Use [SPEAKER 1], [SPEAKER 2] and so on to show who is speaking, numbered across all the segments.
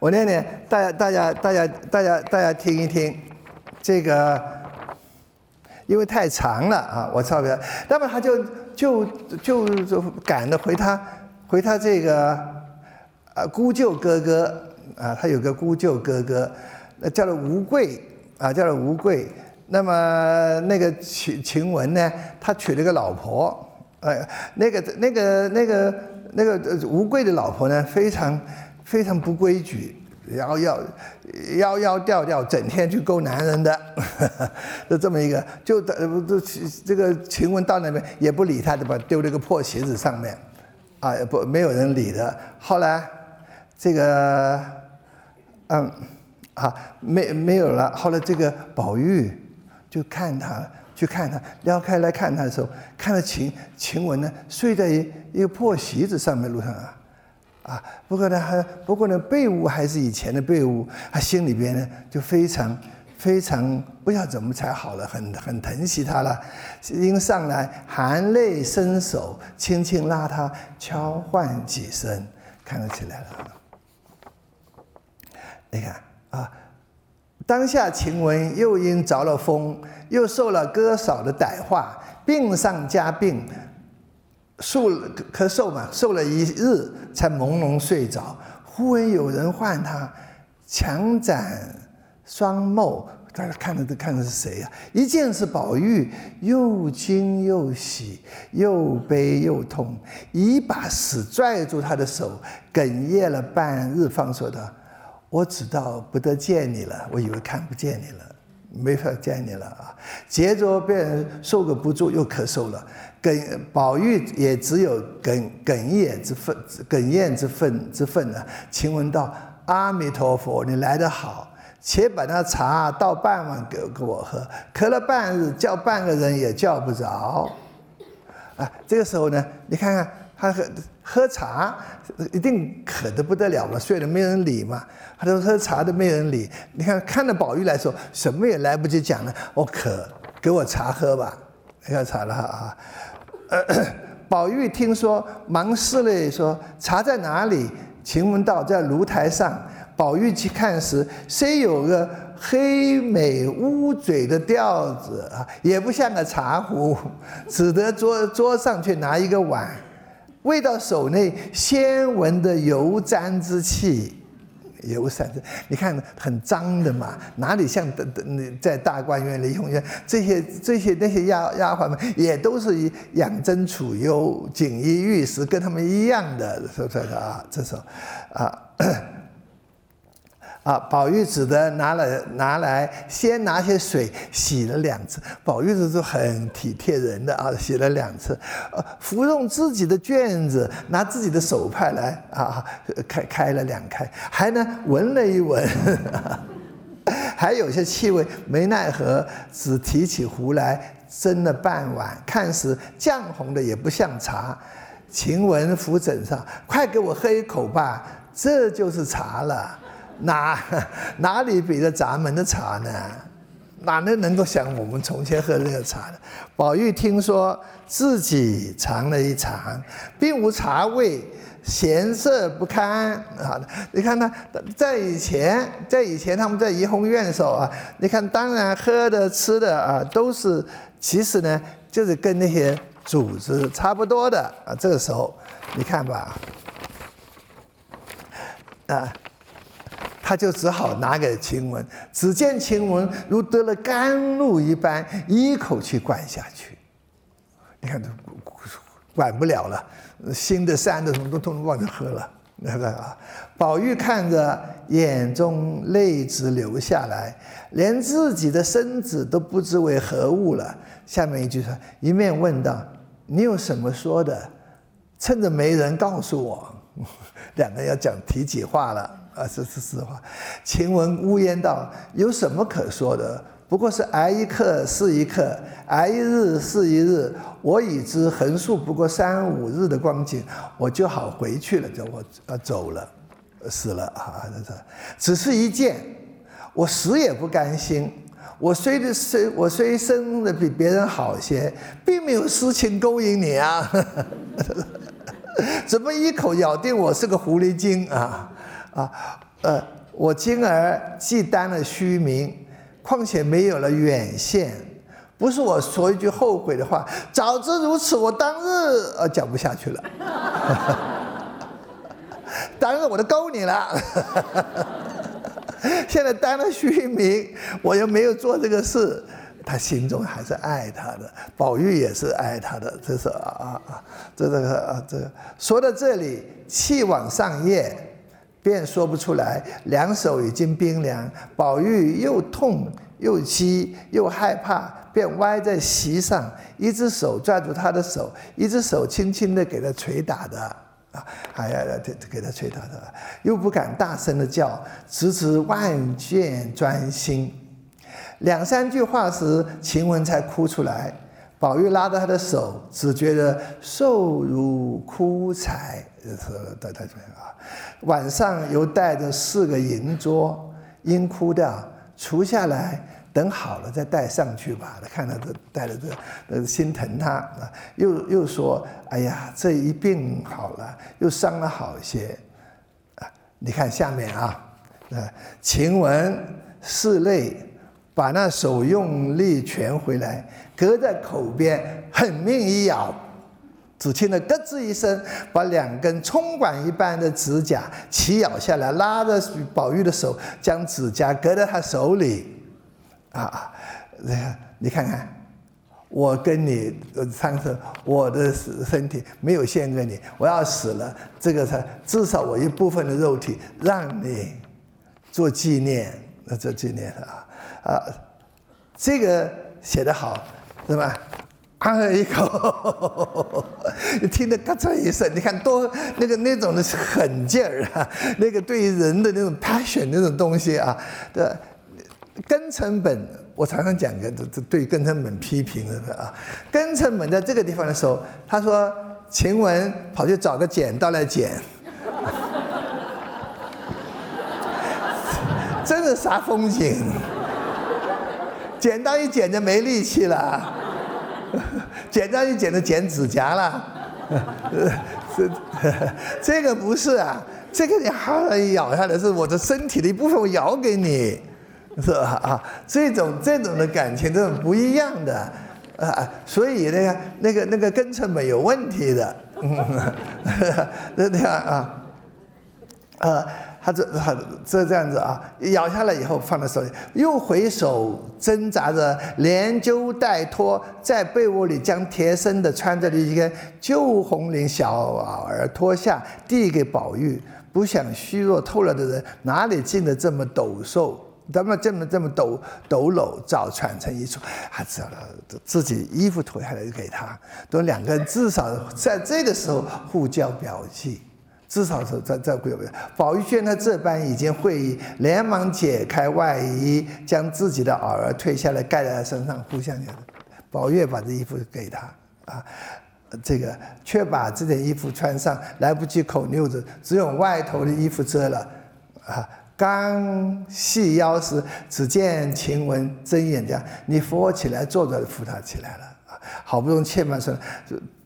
[SPEAKER 1] 我念念，大家大家大家大家大家听一听，这个因为太长了啊，我抄不了。那么他就就就就赶着回他回他这个啊姑舅哥哥啊，他有个姑舅哥哥，那叫做吴贵啊，叫做吴贵。那么那个秦秦文呢，他娶了个老婆，哎，那个那个那个那个吴贵的老婆呢，非常非常不规矩，然后要要要调调，整天去勾男人的，就这么一个，就呃这这个晴雯到那边也不理他，就把丢了个破鞋子上面，啊，不没有人理的。后来这个嗯啊没没有了，后来这个宝玉。就看他，去看他，撩开来看他的时候，看到晴晴雯呢，睡在一个破席子上面，路上啊，啊，不过呢还不过呢被褥还是以前的被褥，他心里边呢就非常非常不知道怎么才好了，很很疼惜他了，因上来含泪伸手，轻轻拉他，敲唤几声，看得起来了，你看啊。当下晴雯又因着了风，又受了哥嫂的歹话，病上加病，嗽咳嗽嘛，受了一日才朦胧睡着。忽闻有人唤他，强展双眸，大家看的都看的是谁呀？一见是宝玉，又惊又喜，又悲又痛，一把死拽住他的手，哽咽了半日，方说道。我知道不得见你了，我以为看不见你了，没法见你了啊！接着便受个不住，又咳嗽了。哽宝玉也只有哽哽咽之分，哽咽之分之分了。请问道：“阿弥陀佛，你来得好，且把那茶倒半碗给给我喝。咳了半日，叫半个人也叫不着。”啊，这个时候呢，你看看他喝喝茶，一定渴得不得了了，睡了没人理嘛。他说喝茶都没人理，你看看到宝玉来说，什么也来不及讲了。我渴，给我茶喝吧，要茶了啊。宝玉听说，忙施了说茶在哪里？晴雯道在炉台上。宝玉去看时，虽有个黑美乌嘴的吊子啊，也不像个茶壶，只得桌桌上去拿一个碗，喂到手内，先闻的油毡之气。油散子，你看很脏的嘛，哪里像的的在大观园里、红院这些这些那些丫丫鬟们也都是养尊处优、锦衣玉食，跟他们一样的，是不是啊？这时候，啊。啊，宝玉只得拿了拿来，先拿些水洗了两次。宝玉这是很体贴人的啊，洗了两次。呃，服用自己的卷子，拿自己的手帕来啊，开开了两开，还呢闻了一闻，还有些气味，没奈何，只提起壶来斟了半碗，看时绛红的也不像茶。晴雯扶枕上，快给我喝一口吧，这就是茶了。哪 哪里比得咱们的茶呢？哪能能够像我们从前喝这个茶呢？宝玉听说自己尝了一尝，并无茶味，咸涩不堪。啊，你看他在以前，在以前他们在怡红院的时候啊，你看当然喝的吃的啊都是，其实呢就是跟那些主子差不多的啊。这个时候你看吧，啊。他就只好拿给晴雯，只见晴雯如得了甘露一般，一口气灌下去。你看，管不了了，新的山的什么都通通忘着喝了。那个啊，宝玉看着，眼中泪直流下来，连自己的身子都不知为何物了。下面一句说，一面问道：“你有什么说的？趁着没人告诉我。”两个要讲提起话了。啊，这是实话。晴雯呜咽道：“有什么可说的？不过是挨一刻是一刻，挨一日是一日。我已知横竖不过三五日的光景，我就好回去了，就我要走了，死了啊！这是，只是一件，我死也不甘心。我虽的虽我虽生的比别人好些，并没有私情勾引你啊！怎么一口咬定我是个狐狸精啊？”啊，呃，我今儿既担了虚名，况且没有了远见，不是我说一句后悔的话，早知如此，我当日呃讲不下去了，当日我都勾你了。现在担了虚名，我又没有做这个事，他心中还是爱他的，宝玉也是爱他的，这是啊啊啊，这这个啊这说到这里，气往上咽，便说不出来，两手已经冰凉，宝玉又痛又急又害怕，便歪在席上，一只手抓住他的手，一只手轻轻的给他捶打的。啊，还要给给他捶打的，又不敢大声的叫，直直万卷专心。两三句话时，晴雯才哭出来。宝玉拉着他的手，只觉得瘦如枯柴。是对对对啊，晚上又带着四个银镯，因哭掉，除下来。等好了再带上去吧。他看到这带着这，呃，心疼他啊，又又说：“哎呀，这一病好了，又伤了好些。”啊，你看下面啊，呃，晴雯拭泪，把那手用力蜷回来，搁在口边，狠命一咬，只听得咯吱一声，把两根葱管一般的指甲齐咬下来，拉着宝玉的手，将指甲搁在他手里。啊，你看，你看看，我跟你上次我的身体没有献给你，我要死了，这个才至少我一部分的肉体让你做纪念，那做纪念啊啊，这个写得好，是吧？啊一口，听得嘎嚓一声，你看多那个那种的狠劲儿啊，那个对于人的那种 passion 那种东西啊，对。根成本，我常常讲个，这这对根成本批评的啊。根成本在这个地方的时候，他说晴雯跑去找个剪刀来剪，真是啥风景。剪刀一剪就没力气了，剪刀一剪就剪指甲了。这 这个不是啊，这个你好咬下来是我的身体的一部分，我咬给你。是吧？啊，这种这种的感情，这种不一样的，啊，所以那个那个那个根成本有问题的，嗯 那这样啊，呃，他这他这这样子啊，咬下来以后放在手里，又回手挣扎着，连揪带拖，在被窝里将贴身的穿着的一个旧红绫小袄儿脱下，递给宝玉。不想虚弱透了的人，哪里进得这么抖擞？咱们这么这么抖抖搂，早传成一出，还知道自己衣服脱下来给他，都两个人至少在这个时候互交表记，至少是在在表宝玉见他这般已经会意，连忙解开外衣，将自己的袄儿褪下来盖在他身上，互相讲。宝玉把这衣服给他啊，这个却把这件衣服穿上，来不及扣纽子，只有外头的衣服遮了啊。刚细腰时，只见晴雯睁眼讲：“你扶我起来，坐着扶他起来了。”啊，好不容易欠满说，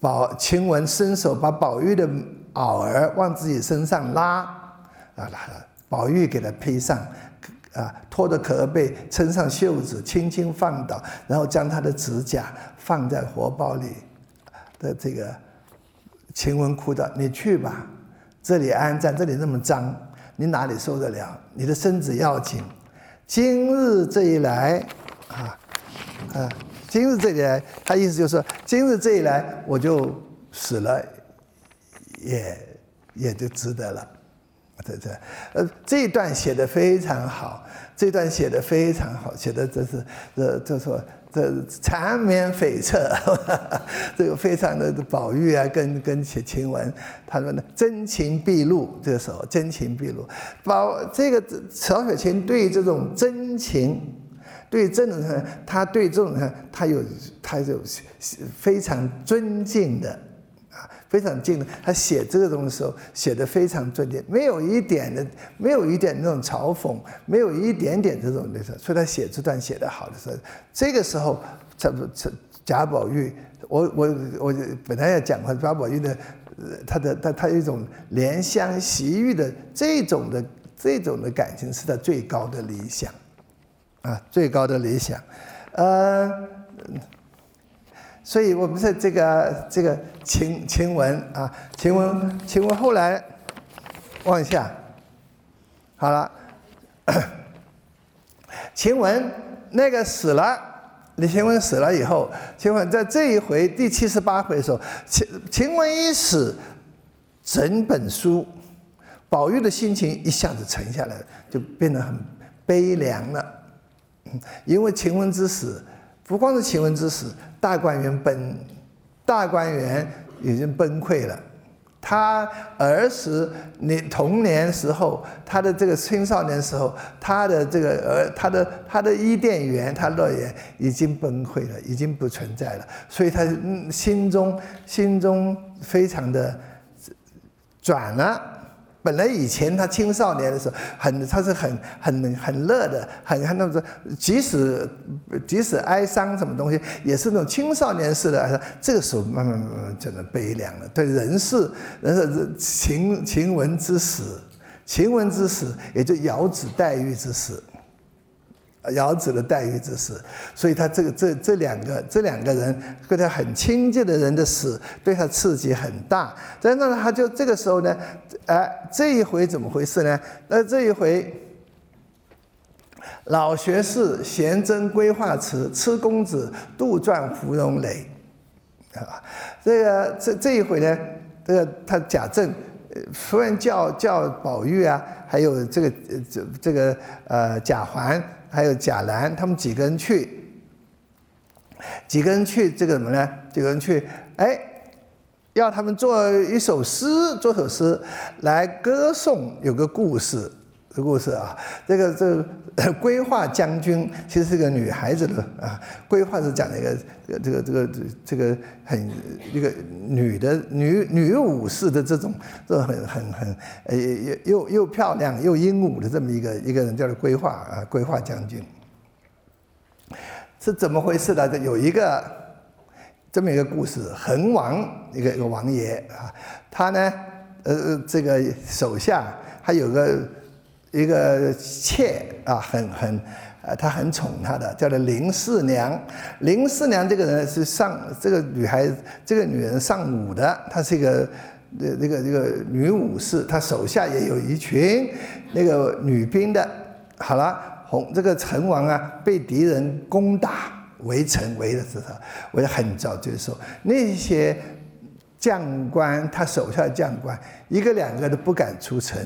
[SPEAKER 1] 宝晴雯伸手把宝玉的袄儿往自己身上拉，啊拉了，宝玉给他披上，啊拖着壳背，撑上袖子，轻轻放倒，然后将他的指甲放在荷包里的这个晴雯哭道：“你去吧，这里安站，这里那么脏。”你哪里受得了？你的身子要紧。今日这一来，啊，啊，今日这一来，他意思就是说，今日这一来，我就死了，也也就值得了。这这，呃，这一段写的非常好，这段写的非常好，写的这是，呃，就说。这缠绵悱恻，这个非常的宝玉啊，跟跟写晴雯，他说呢，真情毕露，这个时候真情毕露，宝这个曹雪芹对这种真情，对这种他对这种他有他有非常尊敬的。非常近的，他写这个东西的时候写的非常尊敬，没有一点的，没有一点那种嘲讽，没有一点点这种的，所以他写这段写的好的时候，这个时候，这不这贾宝玉，我我我本来要讲过贾宝玉的，他的他他一种怜香惜玉的这种的这种的感情是他最高的理想，啊，最高的理想，呃，所以我们在这个这个晴晴雯啊，晴雯晴雯后来往下，好了，晴雯那个死了，李晴雯死了以后，晴雯在这一回第七十八回的时候，晴晴雯一死，整本书。宝玉的心情一下子沉下来，就变得很悲凉了。因为晴雯之死，不光是晴雯之死，大观园崩，大观园已经崩溃了。他儿时，你童年时候，他的这个青少年时候，他的这个儿，他的他的伊甸园，他乐园已经崩溃了，已经不存在了。所以他心中心中非常的转了。本来以前他青少年的时候，很他是很很很乐的，很很那种，即使即使哀伤什么东西，也是那种青少年式的哀伤。这个时候慢慢慢慢真的悲凉了。对人世人世晴晴雯之死，晴雯之死，也就遥子黛玉之死。遥子的黛玉之死，所以他这个这这两个这两个人跟他很亲近的人的死，对他刺激很大。真的，他就这个时候呢，哎，这一回怎么回事呢？那这一回，老学士闲征规划词，痴公子杜撰芙蓉蕾，啊，这个这这一回呢，这个他贾政突然叫叫宝玉啊，还有这个这这个呃贾环。还有贾兰，他们几个人去，几个人去这个什么呢？几个人去，哎，要他们做一首诗，做首诗来歌颂有个故事。这故事啊，这个这个规划将军其实是个女孩子的啊。规划是讲一个这个这个这个这个很一个女的女女武士的这种这很很很呃又又又漂亮又英武的这么一个一个人叫做规划啊，规划将军是怎么回事呢？有一个这么一个故事，恒王一个一个王爷啊，他呢呃这个手下还有个。一个妾啊，很很，呃，他很宠她的，叫做林四娘。林四娘这个人是上这个女孩，这个女人上武的，她是一个那那个这个女武士，她手下也有一群那个女兵的。好了，红这个成王啊，被敌人攻打围城围的时候，围得很早，就是说那些将官，他手下的将官一个两个都不敢出城。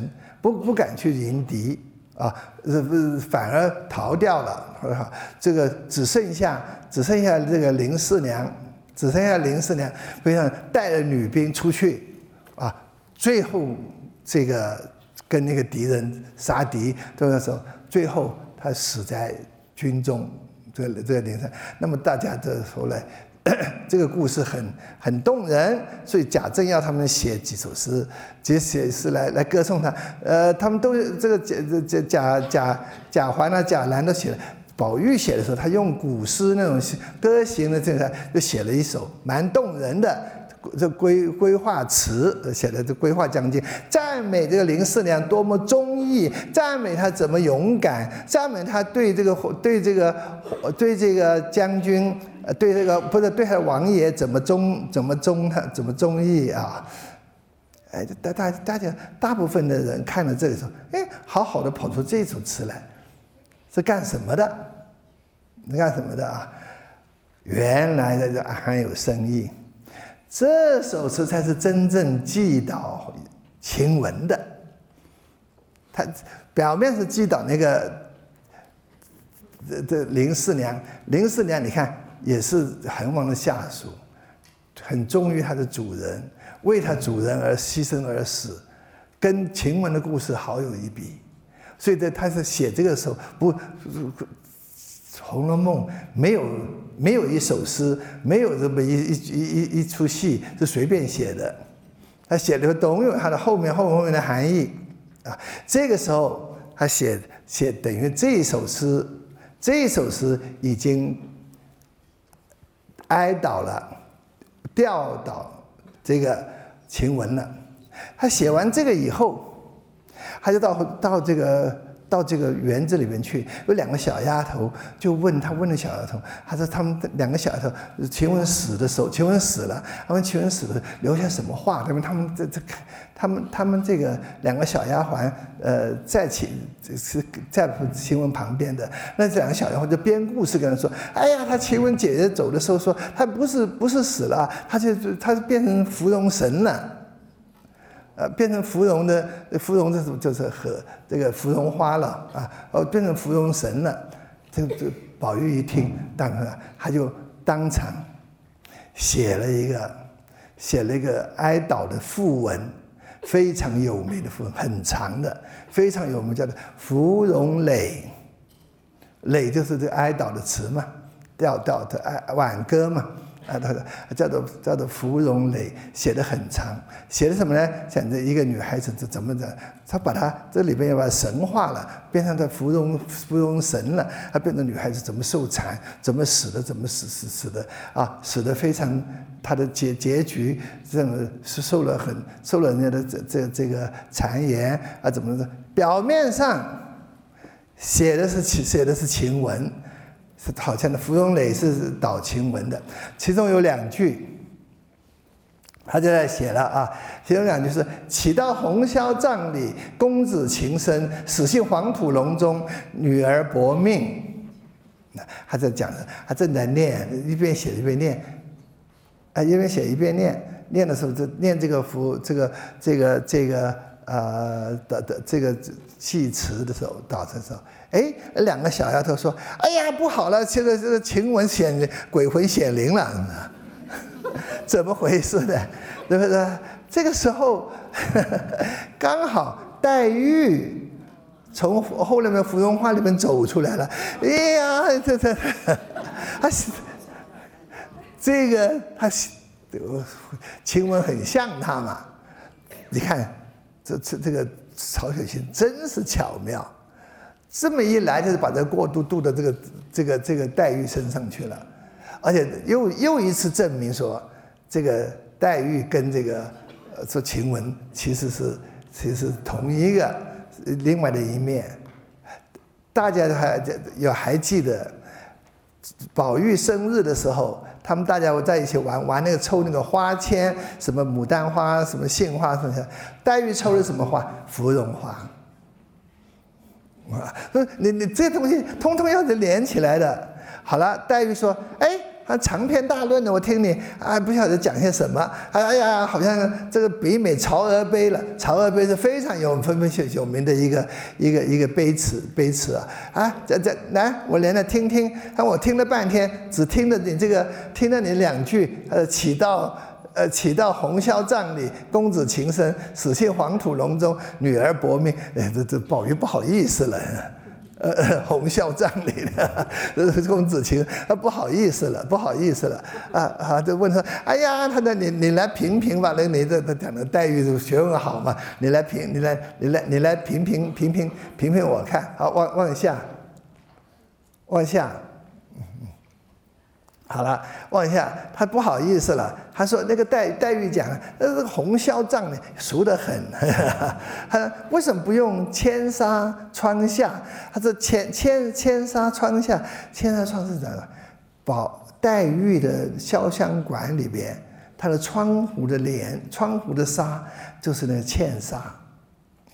[SPEAKER 1] 不不敢去迎敌啊，是反而逃掉了。这个只剩下只剩下这个林四娘，只剩下林四娘，非常带着女兵出去啊。最后这个跟那个敌人杀敌，这个时候，最后他死在军中。这个这个林三，那么大家这后来。这个故事很很动人，所以贾政要他们写几首诗，写写诗来来歌颂他。呃，他们都这个贾贾贾贾贾环啊、贾兰都写了。宝玉写的时候，他用古诗那种歌行的这个，就写了一首蛮动人的这规规划词，写的这规划将军，赞美这个林四娘多么忠义，赞美他怎么勇敢，赞美他对这个对这个对这个将军。呃，对这个不是对他王爷怎么忠怎么忠他怎么忠义啊？哎，大大大家大部分的人看了这里说，哎，好好的跑出这首词来，是干什么的？是干什么的啊？原来的这还有深意，这首词才是真正寄导晴雯的。他表面是寄导那个这这林四娘，林四娘，你看。也是恒王的下属，很忠于他的主人，为他主人而牺牲而死，跟晴雯的故事好有一比。所以在他是写这个时候，不《红楼梦》没有没有一首诗，没有这么一一一一一出戏是随便写的，他写的总有他的后面后后面的含义啊。这个时候他写写等于这一首诗，这一首诗已经。哀悼了，吊倒这个晴雯了。他写完这个以后，他就到到这个。到这个园子里面去，有两个小丫头就问他，问了小丫头，他说他们两个小丫头，晴雯死的时候，晴雯死了，他们晴雯死了留下什么话？他们他们这这，他们他们这个两个小丫鬟，呃，在晴是在晴雯旁边的，那这两个小丫鬟就编故事跟他说，哎呀，他晴雯姐姐走的时候说，她不是不是死了，她就她变成芙蓉神了。呃，变成芙蓉的芙蓉，这种就是和这个芙蓉花了啊，哦，变成芙蓉神了。这这宝玉一听，当然他就当场写了一个写了一个哀悼的赋文，非常有名的赋文，很长的，非常有名，叫做《芙蓉蕾》。蕾就是这哀悼的词嘛，调调的哀挽歌嘛。啊，他的叫做叫做芙蓉蕾，写的很长，写的什么呢？讲这一个女孩子怎怎么的，他把她这里边要把神化了，变成的芙蓉芙蓉神了，她变成女孩子怎么受残，怎么死的，怎么死死死的啊，死的非常，她的结结局这么是受了很受了人家的这这这个谗言啊，怎么的？表面上写的是情写的是晴雯。是好像的，芙蓉蕾是导晴雯的，其中有两句，他就在写了啊，其中两句是“乞到红绡帐里，公子情深，死系黄土笼中，女儿薄命。”那他在讲的，他正在念，一边写一边念，啊，一边写一边念，念的时候就念这个符，这个这个这个呃的的这个祭词的时候，导的时候。哎，两个小丫头说：“哎呀，不好了，现在这个晴雯显鬼魂显灵了，怎么回事呢？对不对？这个时候 刚好黛玉从后面的芙蓉花里面走出来了。哎呀，这这，他这个他晴雯很像他嘛？你看，这这这个曹雪芹真是巧妙。”这么一来，就是把这过渡渡到这个这个这个黛玉身上去了，而且又又一次证明说，这个黛玉跟这个呃说晴雯其实是其实同一个另外的一面。大家还有还记得，宝玉生日的时候，他们大家在一起玩玩那个抽那个花签，什么牡丹花，什么杏花什么，黛玉抽的什么花？芙蓉花。啊，你你这东西通通要是连起来的。好了，黛玉说：“哎，他长篇大论的，我听你啊，不晓得讲些什么。哎呀，好像这个北美曹娥碑了。曹娥碑是非常有分分有名的一个一个一个碑词碑词啊。啊，这这来，我连着听听。看我听了半天，只听了你这个，听了你两句，呃，起到。”呃，起到红绡帐里，公子情深，死去黄土笼中，女儿薄命。哎，这这宝玉不好意思了。呃，红校仗里的 公子情，他不好意思了，不好意思了。啊啊，就问他，哎呀，他的你你来评评吧，那你这他讲的黛玉学问好嘛？你来评，你来你来你来评评评评评评我看。好，往往下，往下。好了，往下，他不好意思了。他说：“那个黛黛玉讲，那这个红绡帐呢，熟得很。他为什么不用千纱窗下？他说千千千纱窗下，千纱窗是什么？宝黛玉的潇湘馆里边，它的窗户的帘、窗户的纱就是那个茜纱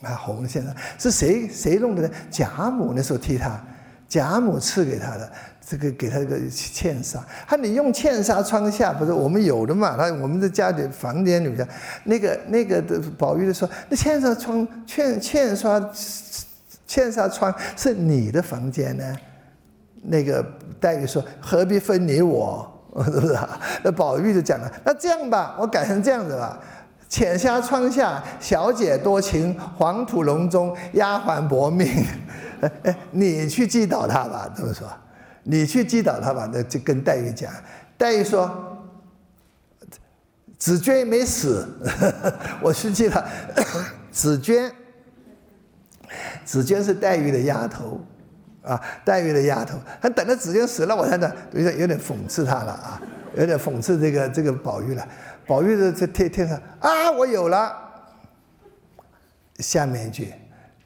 [SPEAKER 1] 啊，红线纱是谁谁弄的呢？贾母那时候替他，贾母赐给他的。”这个给他一个茜纱，他你用茜纱窗下不是我们有的嘛？他我们的家里房间里边，那个那个的宝玉的说，那茜纱窗茜茜纱茜纱窗是你的房间呢？那个黛玉说何必分你我，是不是？那宝玉就讲了，那这样吧，我改成这样子吧，浅纱窗下小姐多情，黄土笼中丫鬟薄命，哎 哎，你去击倒他吧，这么说。你去击倒他吧，那就跟黛玉讲。黛玉说：“紫娟没死，我去记他。紫娟，紫娟是黛玉的丫头啊，黛玉的丫头。他等着紫娟死了，我才能有点有点讽刺他了啊，有点讽刺这个这个宝玉了。宝玉的这天天上啊，我有了。下面一句，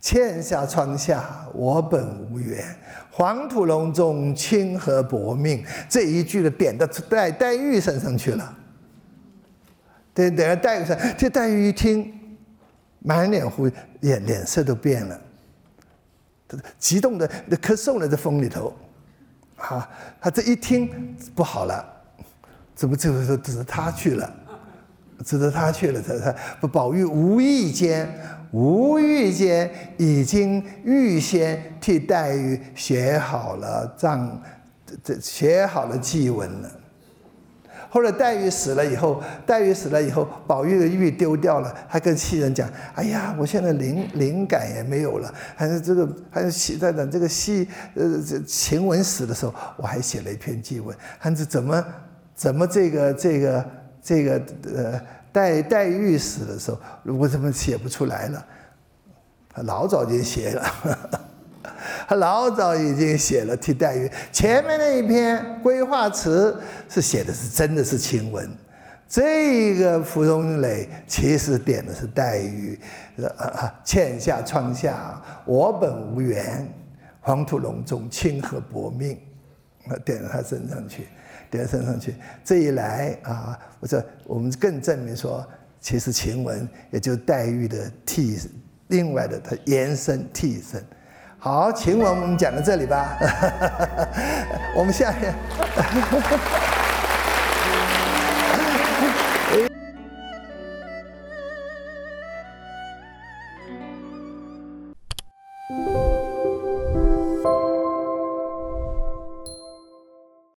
[SPEAKER 1] 欠下窗下，我本无缘。黄土隆中，清河薄命。这一句的点到黛黛玉身上去了。对，等下黛玉上，这黛玉一听，满脸胡脸脸色都变了，激动的咳嗽了，在风里头。啊，他这一听不好了，怎么这个时候指着他去了？指着他去了，他他，宝玉无意间，无意间已经预先替黛玉写好了账，这写好了祭文了。后来黛玉死了以后，黛玉死了以后，宝玉的玉丢掉了，还跟袭人讲：“哎呀，我现在灵灵感也没有了，还是这个，还是写在等这个戏，呃，这晴雯死的时候，我还写了一篇祭文，还是怎么怎么这个这个。”这个呃，黛黛玉死的时候，我怎么写不出来了？他老早就写了，他老早已经写了替黛玉前面那一篇规划词是写的是真的是晴雯，这个芙蓉蕾其实点的是黛玉，呃，欠下窗下，我本无缘，黄土隆中，清河薄命，点到他身上去。叠升上去，这一来啊，我这我们更证明说，其实晴雯也就黛玉的替，另外的她延伸替身。好，晴雯我们讲到这里吧，我们下面。